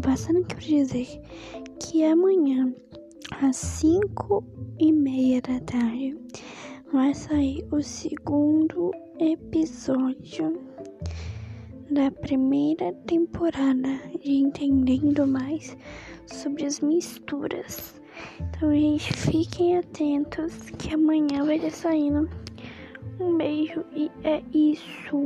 passando aqui pra dizer que amanhã, às 5 e meia da tarde, vai sair o segundo episódio da primeira temporada de Entendendo Mais sobre as misturas. Então, gente, fiquem atentos que amanhã vai estar saindo. Um beijo e é isso.